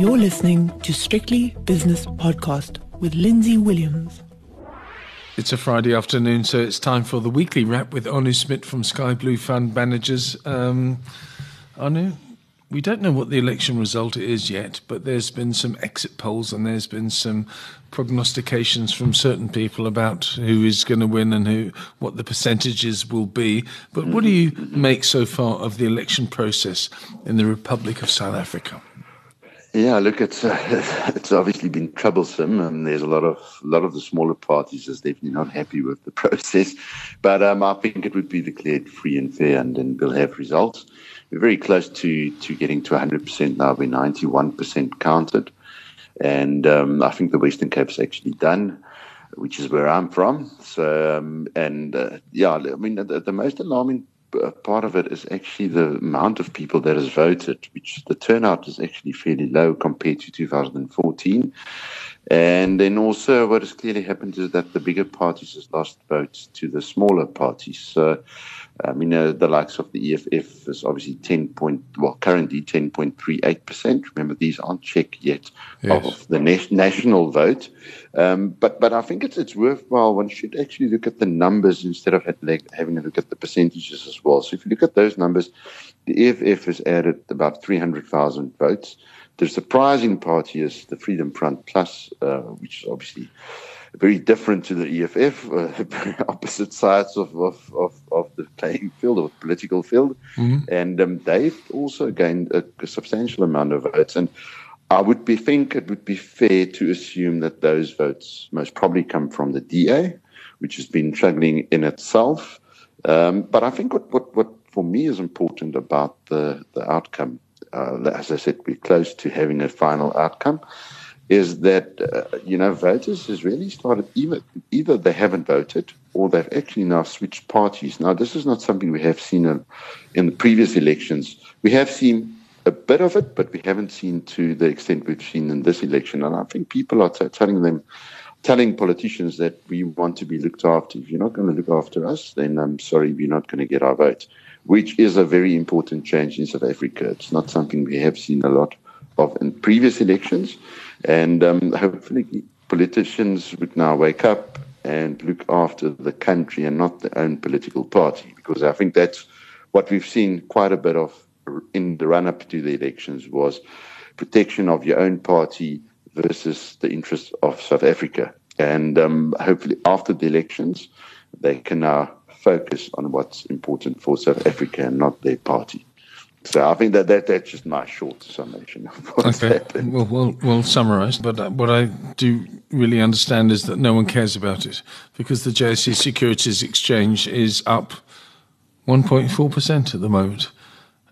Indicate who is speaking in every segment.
Speaker 1: You're listening to Strictly Business Podcast with Lindsay Williams.
Speaker 2: It's a Friday afternoon, so it's time for the weekly wrap with Arno Smit from Skyblue Fund Managers. Um, Arno, we don't know what the election result is yet, but there's been some exit polls and there's been some prognostications from certain people about who is going to win and who what the percentages will be. But what do you make so far of the election process in the Republic of South Africa?
Speaker 3: Yeah, look, it's uh, it's obviously been troublesome, and there's a lot of a lot of the smaller parties is definitely not happy with the process. But um, I think it would be declared free and fair, and then we'll have results. We're very close to to getting to 100% now. We're 91% counted, and um, I think the Western Cape's actually done, which is where I'm from. So, um, and uh, yeah, I mean, the, the most alarming part of it is actually the amount of people that has voted, which the turnout is actually fairly low compared to 2014. And then also, what has clearly happened is that the bigger parties has lost votes to the smaller parties. So, I mean, uh, the likes of the EFF is obviously 10 point, well, currently 10.38%. Remember, these aren't checked yet yes. of the na- national vote. Um, but but I think it's it's worthwhile. One should actually look at the numbers instead of having a look at the percentages as well. So if you look at those numbers, the EFF has added about 300,000 votes. The surprising party is the Freedom Front Plus, uh, which is obviously very different to the EFF, uh, opposite sides of, of, of, of, the playing field or political field. Mm-hmm. And um, they've also gained a, a, substantial amount of votes. And I would be, think it would be fair to assume that those votes most probably come from the DA, which has been struggling in itself. Um, but I think what, what, what for me is important about the, the outcome, uh, as I said, we're close to having a final outcome is that uh, you know voters has really started either either they haven't voted or they've actually now switched parties. Now this is not something we have seen in, in the previous elections. We have seen a bit of it, but we haven't seen to the extent we've seen in this election. And I think people are t- telling them, telling politicians that we want to be looked after. If you're not going to look after us, then I'm sorry, we're not going to get our vote, which is a very important change in South Africa. It's not something we have seen a lot of in previous elections. And um, hopefully, politicians would now wake up and look after the country and not their own political party, because I think that's what we've seen quite a bit of in the run up to the elections was protection of your own party versus the interests of South Africa. And um, hopefully, after the elections, they can now focus on what's important for South Africa and not their party. So I think that, that that's just my short summation of what's okay. happened.
Speaker 2: Well, well, well summarised. But uh, what I do really understand is that no one cares about it because the JSE Securities Exchange is up 1.4 percent at the moment.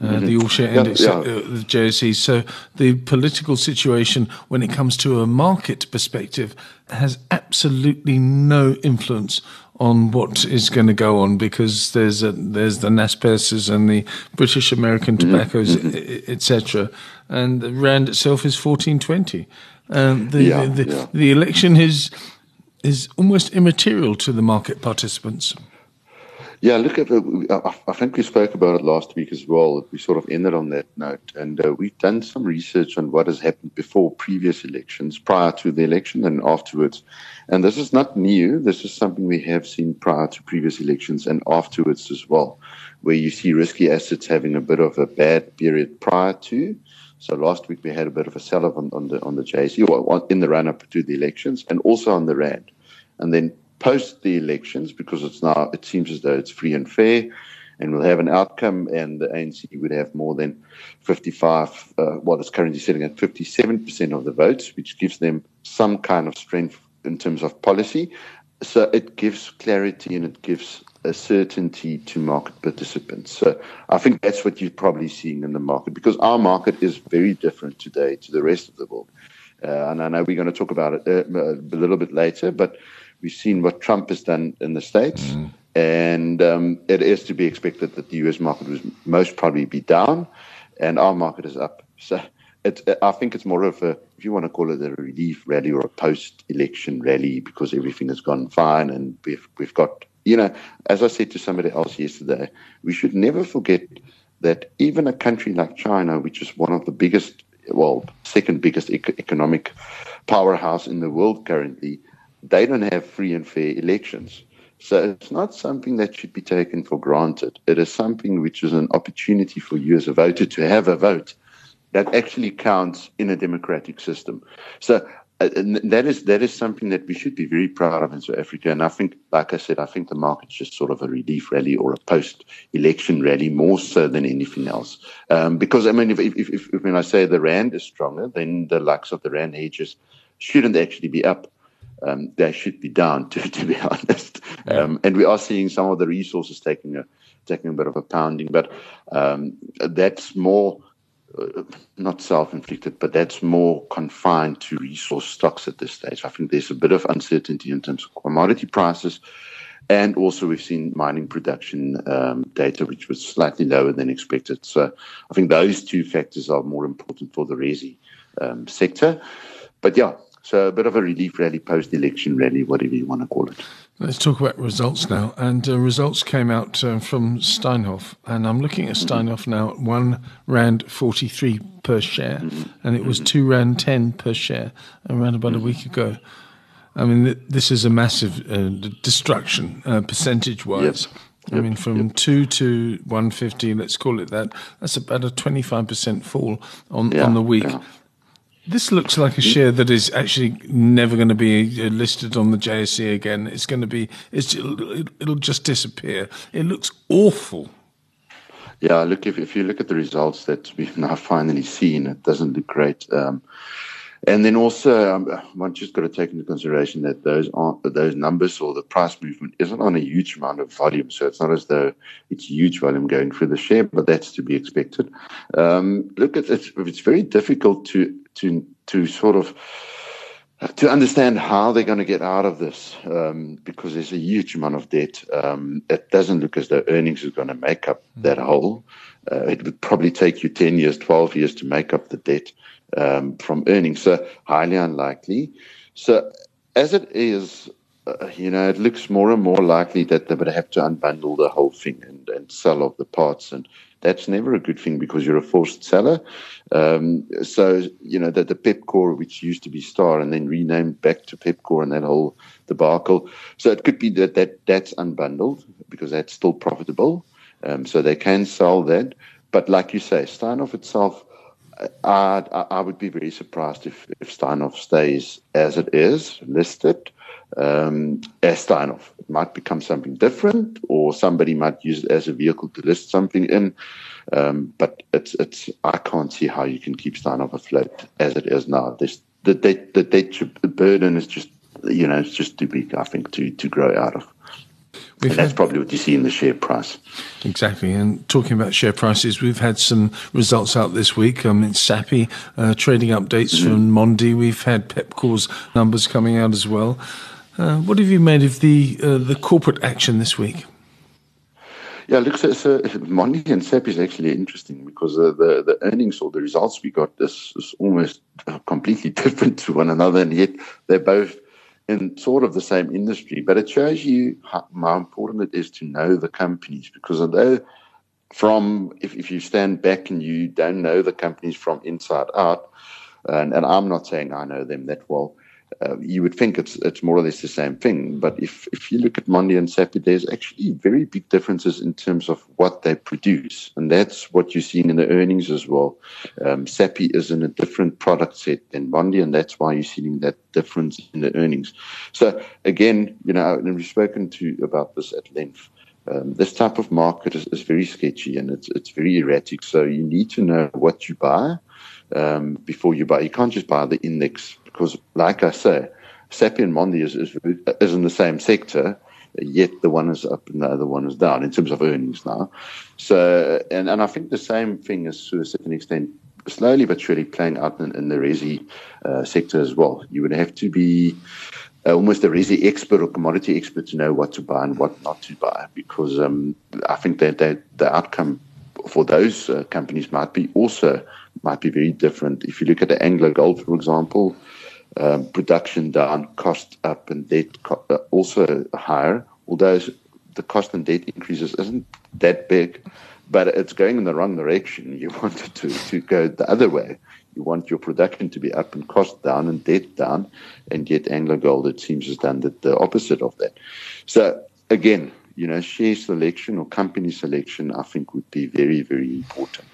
Speaker 2: Uh, mm-hmm. The all share index, yeah. Uh, the JSE. So the political situation, when it comes to a market perspective, has absolutely no influence on what is going to go on because there's a, there's the Naspers and the British American mm-hmm. tobaccos, mm-hmm. etc. And the rand itself is fourteen twenty. Um, the, yeah, the, the, the election is is almost immaterial to the market participants.
Speaker 3: Yeah, look at. I think we spoke about it last week as well. We sort of ended on that note, and uh, we've done some research on what has happened before previous elections, prior to the election, and afterwards. And this is not new. This is something we have seen prior to previous elections and afterwards as well, where you see risky assets having a bit of a bad period prior to. So last week we had a bit of a sell-off on, on the on the JSE in the run-up to the elections, and also on the rand. And then post the elections because it's now it seems as though it's free and fair and we'll have an outcome and the ANC would have more than 55 uh, what is currently sitting at 57% of the votes which gives them some kind of strength in terms of policy. So it gives clarity and it gives a certainty to market participants. So i think that's what you're probably seeing in the market because our market is very different today to the rest of the world. Uh, and i know we're going to talk about it uh, a little bit later but We've seen what Trump has done in the States. Mm. And um, it is to be expected that the US market will most probably be down and our market is up. So it, I think it's more of a, if you want to call it a relief rally or a post election rally because everything has gone fine and we've, we've got, you know, as I said to somebody else yesterday, we should never forget that even a country like China, which is one of the biggest well, second biggest economic powerhouse in the world currently, they don't have free and fair elections. So it's not something that should be taken for granted. It is something which is an opportunity for you as a voter to have a vote that actually counts in a democratic system. So uh, that is that is something that we should be very proud of in South Africa. And I think, like I said, I think the market's just sort of a relief rally or a post-election rally more so than anything else. Um, because I mean, if, if, if, when I say the rand is stronger, then the likes of the rand hedges shouldn't actually be up. Um, they should be down, to, to be honest. Yeah. Um, and we are seeing some of the resources taking a taking a bit of a pounding, but um, that's more uh, not self-inflicted, but that's more confined to resource stocks at this stage. I think there's a bit of uncertainty in terms of commodity prices, and also we've seen mining production um, data which was slightly lower than expected. So I think those two factors are more important for the resi um, sector. But yeah, so a bit of a relief rally, post-election rally, whatever you want to call it.
Speaker 2: Let's talk about results now. And uh, results came out uh, from Steinhoff. And I'm looking at Steinhoff now at 1 Rand 43 per share. And it was 2 Rand 10 per share around about a week ago. I mean, this is a massive uh, destruction uh, percentage wise. Yep. I mean, from yep. 2 to 150, let's call it that, that's about a 25% fall on, yeah, on the week. Yeah. This looks like a share that is actually never going to be uh, listed on the JSE again. It's going to be, it's, it'll, it'll just disappear. It looks awful.
Speaker 3: Yeah, look, if, if you look at the results that we've now finally seen, it doesn't look great. Um, and then also, um, one just got to take into consideration that those aren't those numbers or the price movement isn't on a huge amount of volume. So it's not as though it's huge volume going through the share, but that's to be expected. Um, look, it's, it's very difficult to to to sort of to understand how they're going to get out of this um, because there's a huge amount of debt. Um, it doesn't look as though earnings is going to make up that hole. Uh, it would probably take you 10 years, 12 years to make up the debt um, from earnings. So highly unlikely. So as it is, uh, you know, it looks more and more likely that they would have to unbundle the whole thing and, and sell off the parts. And that's never a good thing because you're a forced seller. Um, so, you know, that the Pepkor, which used to be Star and then renamed back to Pepkor, and that whole debacle. So it could be that, that that's unbundled because that's still profitable. Um, so they can sell that. But like you say, Steinhoff itself, I, I would be very surprised if, if Steinhoff stays as it is, listed um, as Steinhoff. It might become something different, or somebody might use it as a vehicle to list something in. Um, but it's it's I can't see how you can keep Steinhoff afloat as it is now. This, the debt the debt burden is just you know it's just too big. I think to to grow out of. We've and that's had, probably what you see in the share price.
Speaker 2: Exactly. And talking about share prices, we've had some results out this week. Um, it's Sappi uh, trading updates mm-hmm. from Mondi. We've had Pepkor's numbers coming out as well. Uh, what have you made of the uh, the corporate action this week?
Speaker 3: Yeah, look, so, so Mondi and Sappi is actually interesting because uh, the the earnings or the results we got is, is almost completely different to one another, and yet they're both in sort of the same industry, but it shows you how, how, important it is to know the companies because although from if, if you stand back and you don't know the companies from inside out, and, and I'm not saying I know them that well, uh, you would think it's it's more or less the same thing. But if, if you look at Mondi and Sappi, there's actually very big differences in terms of what they produce. And that's what you're seeing in the earnings as well. Um, Sappi is in a different product set than Mondi, and that's why you're seeing that difference in the earnings. So again, you know, and we've spoken to about this at length. Um, this type of market is, is very sketchy and it's it's very erratic. So you need to know what you buy um, before you buy. You can't just buy the index because, like I say, Sappi and Mondi is, is, is in the same sector, yet the one is up and the other one is down in terms of earnings now. So, and, and I think the same thing is to a certain extent slowly but surely playing out in, in the resi uh, sector as well. You would have to be uh, almost a resi expert or commodity expert to know what to buy and what not to buy because um, I think that, that the outcome for those uh, companies might be also might be very different. If you look at the Anglo Gold, for example, um, production down, cost up, and debt co- uh, also higher. Although the cost and debt increases isn't that big, but it's going in the wrong direction. You want it to, to go the other way. You want your production to be up and cost down and debt down, and yet Anglo Gold, it seems, has done the, the opposite of that. So again, you know, share selection or company selection, I think, would be very, very important.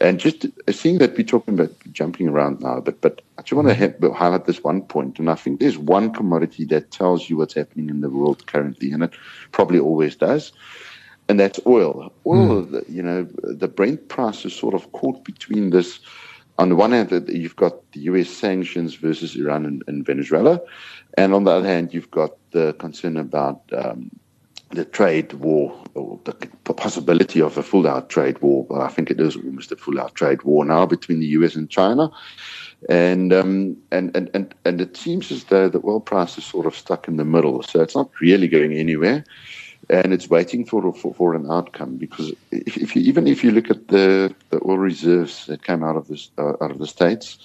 Speaker 3: And just seeing that we're talking about jumping around now, but but I just want to highlight this one point, and I think there's one commodity that tells you what's happening in the world currently, and it probably always does, and that's oil. Oil, mm. you know, the Brent price is sort of caught between this. On the one hand, you've got the U.S. sanctions versus Iran and, and Venezuela, and on the other hand, you've got the concern about um, the trade war or the possibility of a full out trade war. But I think it is almost a full out trade war now between the US and China. And, um, and, and, and, and it seems as though the oil price is sort of stuck in the middle. So it's not really going anywhere. And it's waiting for, for, for an outcome because if, if you, even if you look at the, the oil reserves that came out of, this, uh, out of the States,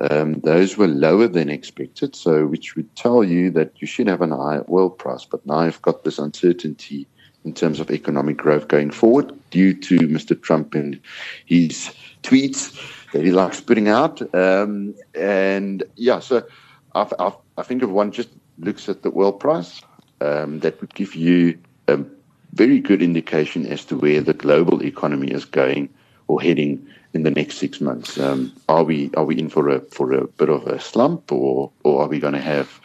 Speaker 3: um, those were lower than expected, so which would tell you that you should have an higher oil price. But now you've got this uncertainty in terms of economic growth going forward due to Mr. Trump and his tweets that he likes putting out. Um, and yeah, so I, I, I, think if one just looks at the oil price, um, that would give you a very good indication as to where the global economy is going or heading in the next six months? Um, are we are we in for a for a bit of a slump, or or are we going to have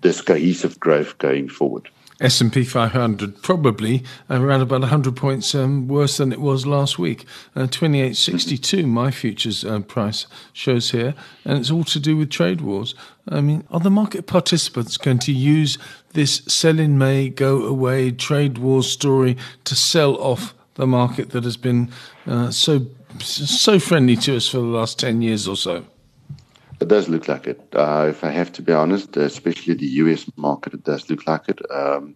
Speaker 3: this cohesive growth going forward?
Speaker 2: S&P 500 probably around about 100 points um, worse than it was last week. Uh, 28.62 my futures uh, price shows here, and it's all to do with trade wars. I mean, are the market participants going to use this sell in May, go away trade war story to sell off the market that has been uh, so so friendly to us for the last 10 years or so.
Speaker 3: It does look like it. Uh, if I have to be honest, especially the US market, it does look like it. Um,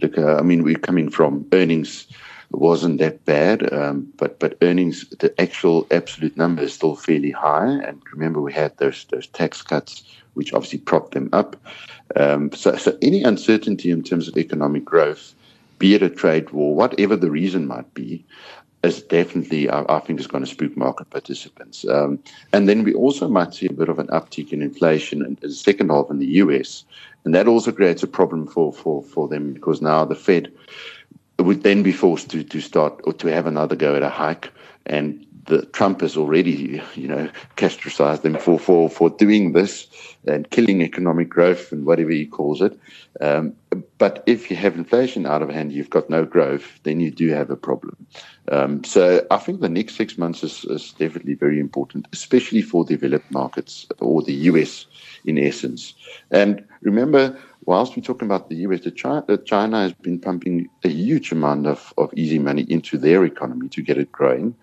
Speaker 3: look, uh, I mean, we're coming from earnings wasn't that bad, um, but but earnings, the actual absolute number is still fairly high. And remember, we had those those tax cuts, which obviously propped them up. Um, so, so any uncertainty in terms of economic growth, be it a trade war, whatever the reason might be, is definitely, I, I, think, is going to spook market participants. Um, and then we also might see a bit of an uptick in inflation in, the second half in the US. And that also creates a problem for, for, for them because now the Fed would then be forced to, to start or to have another go at a hike. And the Trump has already, you know, castricized them for, for, for doing this and killing economic growth and whatever he calls it. Um, but if you have inflation out of hand, you've got no growth, then you do have a problem. Um, so I think the next six months is, is definitely very important, especially for developed markets or the US in essence. And remember, whilst we're talking about the US, the China, China, has been pumping a huge amount of, of easy money into their economy to get it growing.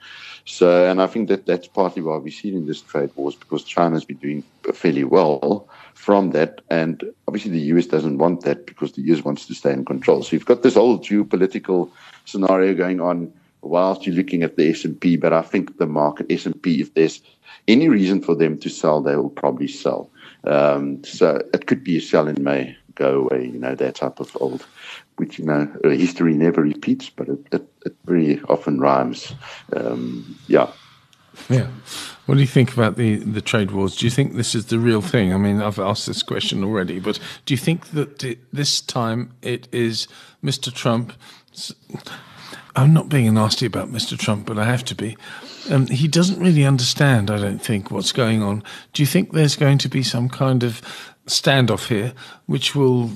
Speaker 3: So, and I think that that's partly why we see it in this trade wars because China's been doing fairly well from that. And obviously the US doesn't want that because the US wants to stay in control. So you've got this whole geopolitical scenario going on whilst you're looking at the S&P. But I think the market, S&P, if there's any reason for them to sell, they will probably sell. Um, so it could be a sell in May, go away, you know, that type of old, which, you know, history never repeats, but it, it, it very often rhymes. Um, yeah.
Speaker 2: Yeah. What do you think about the, the trade wars? Do you think this is the real thing? I mean, I've asked this question already, but do you think that it, this time it is Mr. Trump? I'm not being nasty about Mr. Trump, but I have to be. Um, he doesn't really understand, I don't think, what's going on. Do you think there's going to be some kind of standoff here, which will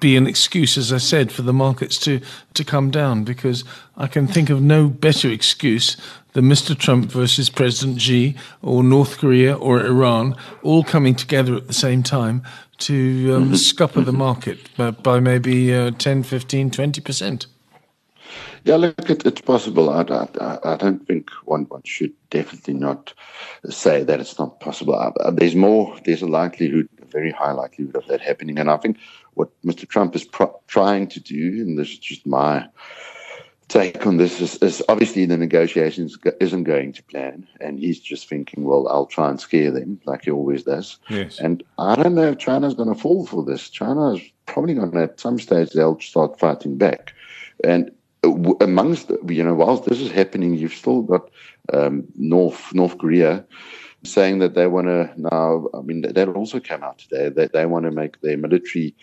Speaker 2: be an excuse, as I said, for the markets to, to come down? Because I can think of no better excuse than Mr. Trump versus President Xi or North Korea or Iran all coming together at the same time to um, scupper the market by, by maybe uh, 10, 15, 20%.
Speaker 3: Yeah, look, it, it's possible. I, I, I, don't think one, one should definitely not say that it's not possible. Uh, there's more, there's a likelihood, a very high likelihood of that happening. And I think what Mr. Trump is pro- trying to do, and this is just my take on this, is, is obviously the negotiations isn't going to plan. And he's just thinking, well, I'll try and scare them like he always does.
Speaker 2: Yes.
Speaker 3: And I don't know if China's going to fall for this. China is probably going to, at some stage, they'll start fighting back. And amongst you know whilst this is happening, you've still got um, North North Korea saying that they want to now. I mean, that also came out today that they want to make their military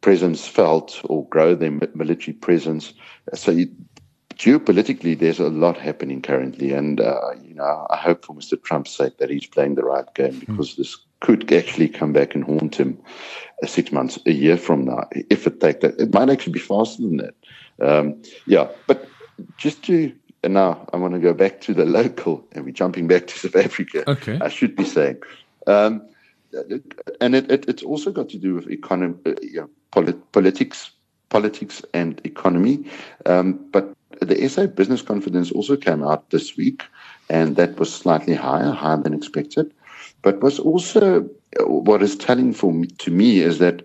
Speaker 3: presence felt or grow their military presence. So you, geopolitically, there's a lot happening currently, and uh, you know, I hope for Mr. Trump's sake that he's playing the right game hmm. because mm. this could actually come back and haunt him uh, six months, a year from now. If it take that, it might actually be faster than that. Um, yeah, but just to and now I want to go back to the local, and we're jumping back to South Africa.
Speaker 2: Okay,
Speaker 3: I should be saying. Um, and it, it, it's also got to do with economy, uh, you know, polit- politics, politics and economy. Um, but the SA business confidence also came out this week, and that was slightly higher, higher than expected. But was also what is telling for me, to me is that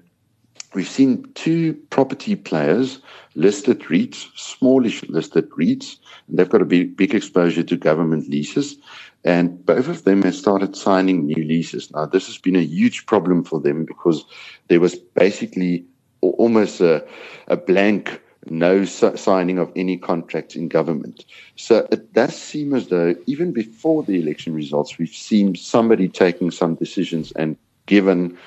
Speaker 3: we've seen two property players listed REITs, smallish listed REITs, and they've got a big, big exposure to government leases. And both of them have started signing new leases. Now, this has been a huge problem for them because there was basically almost a, a blank no signing of any contracts in government. So it does seem as though even before the election results, we've seen somebody taking some decisions and given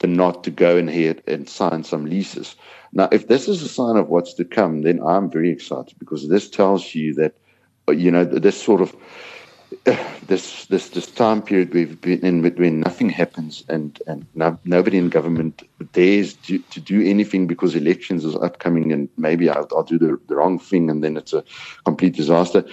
Speaker 3: the nod to go ahead and sign some leases. Now, if this is a sign of what's to come, then I'm very excited because this tells you that, uh, you know, this sort of this this this time period we've been in when nothing happens and and no, nobody in government dares to, to do anything because elections is upcoming and maybe I'll, I'll do the, the wrong thing and then it's a complete disaster.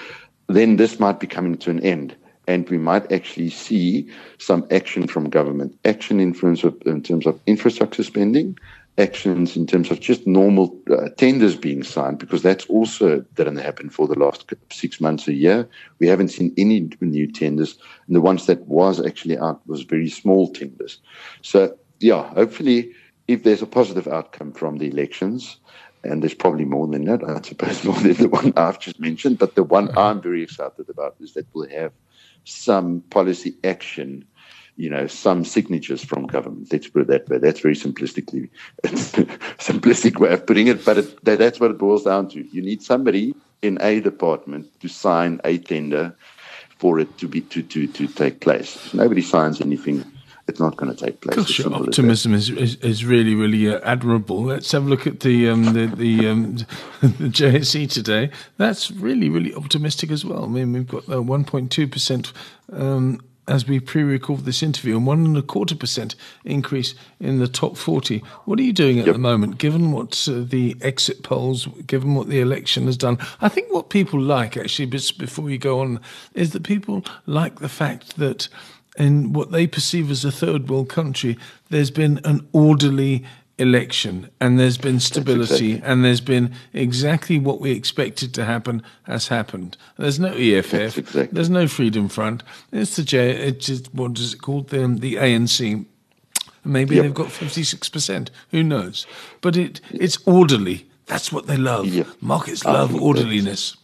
Speaker 3: Then this might be coming to an end and we might actually see some action from government, action in terms of, in terms of infrastructure spending, actions in terms of just normal uh, tenders being signed, because that's also didn't happen for the last six months, a year. We haven't seen any new tenders, and the ones that was actually out was very small tenders. So, yeah, hopefully, if there's a positive outcome from the elections, and there's probably more than that, I suppose, more than the one I've just mentioned, but the one I'm very excited about is that we'll have some policy action you know, some signatures from government. Let's put it that way. That's very simplistically, simplistic way of putting it, but it, that, that's what it boils down to. You need somebody in a department to sign a tender for it to be to to to take place. Nobody signs anything. It's not going to take place.
Speaker 2: Gosh, your optimism is, is, is really really uh, admirable. Let's have a look at the um, the the, um, the JSE today. That's really really optimistic as well. I mean, we've got uh, one point two percent um, as we pre-record this interview, and one and a quarter percent increase in the top 40. What are you doing at yep. the moment, given what uh, the exit polls, given what the election has done? I think what people like, actually, before we go on, is that people like the fact that in what they perceive as a third world country, there's been an orderly election and there's been stability exactly. and there's been exactly what we expected to happen has happened. There's no EFF, exactly. there's no Freedom Front. It's the J. It's just, what is it called? The, the ANC. Maybe yep. they've got fifty six percent. Who knows? But it it's orderly. That's what they love. Yep. Markets love orderliness.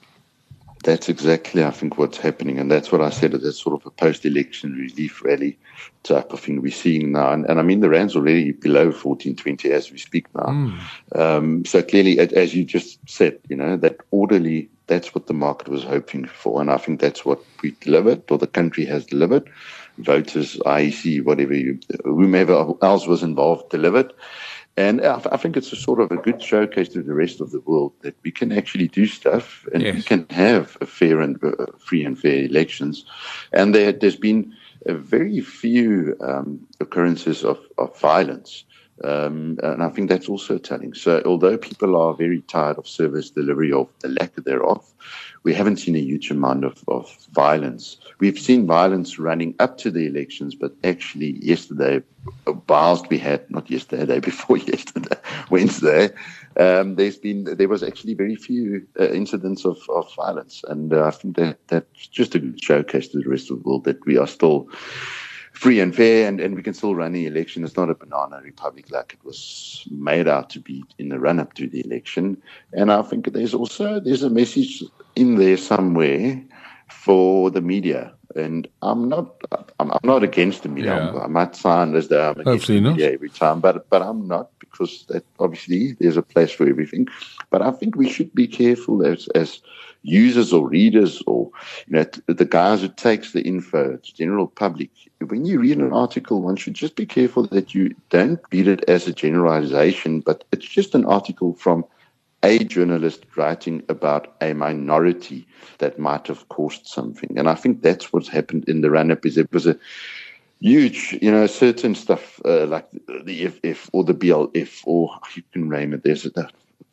Speaker 3: That's exactly, I think, what's happening. And that's what I said. That's sort of a post election relief rally type of thing we're seeing now. And, and I mean, the Rand's already below 1420 as we speak now. Mm. Um, so clearly, as you just said, you know, that orderly, that's what the market was hoping for. And I think that's what we delivered, or the country has delivered. Voters, IEC, whatever you, whomever else was involved, delivered. And I, think it's a sort of a good showcase to the rest of the world that we can actually do stuff and yes. we can have a fair and uh, free and fair elections. And there, has been a very few um, occurrences of, of violence. Um, and I think that's also telling. So, although people are very tired of service delivery, of the lack thereof, we haven't seen a huge amount of, of violence. We've seen violence running up to the elections, but actually, yesterday, whilst we had not yesterday, day before yesterday, Wednesday, um, there's been there was actually very few uh, incidents of, of violence, and uh, I think that that's just a good showcase to the rest of the world that we are still free and fair, and, and we can still run the election. It's not a banana republic like it was made out to be in the run up to the election. And I think there's also there's a message in there somewhere for the media. And I'm not I'm, I'm not against the media. Yeah. I might sound as though I'm against Hopefully the media not. every time, but but I'm not because that obviously there's a place for everything. But I think we should be careful as as users or readers or you know the guys who takes the info, the general public. When you read an mm. article, one should just be careful that you don't read it as a generalization, but it's just an article from a journalist writing about a minority that might have caused something. And I think that's what's happened in the run up is it was a huge, you know, certain stuff uh, like the FF or the BLF or you can name it. There's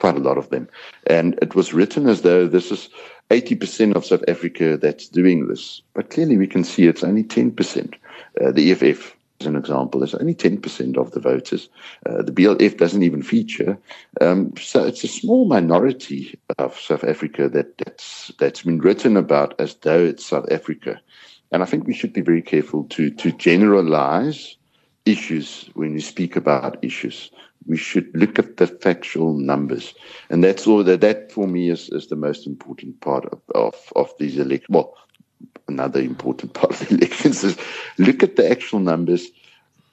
Speaker 3: quite a lot of them. And it was written as though this is 80% of South Africa that's doing this. But clearly we can see it's only 10%. Uh, the EFF as an example, is only 10% of the voters. Uh, the BLF doesn't even feature. Um, so it's a small minority of South Africa that, that's, that's been written about as though it's South Africa. And I think we should be very careful to, to generalize issues when we speak about issues. We should look at the factual numbers. And that's all that, that for me is, is the most important part of, of, of these elections. Well, another important part of the elections is look at the actual numbers.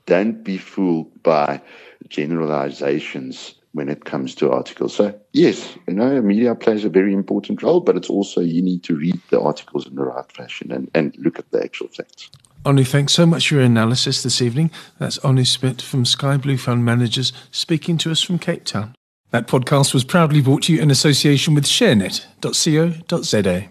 Speaker 3: Don't be fooled by generalizations when it comes to articles. So yes, you know, media plays a very important role, but it's also you need to read the articles in the right fashion and, and look at the actual facts.
Speaker 2: Arno, thanks so much for your analysis this evening. That's Arno Smit from Skyblue Fund Managers speaking to us from Cape Town. That podcast was proudly brought to you in association with ShareNet.co.za.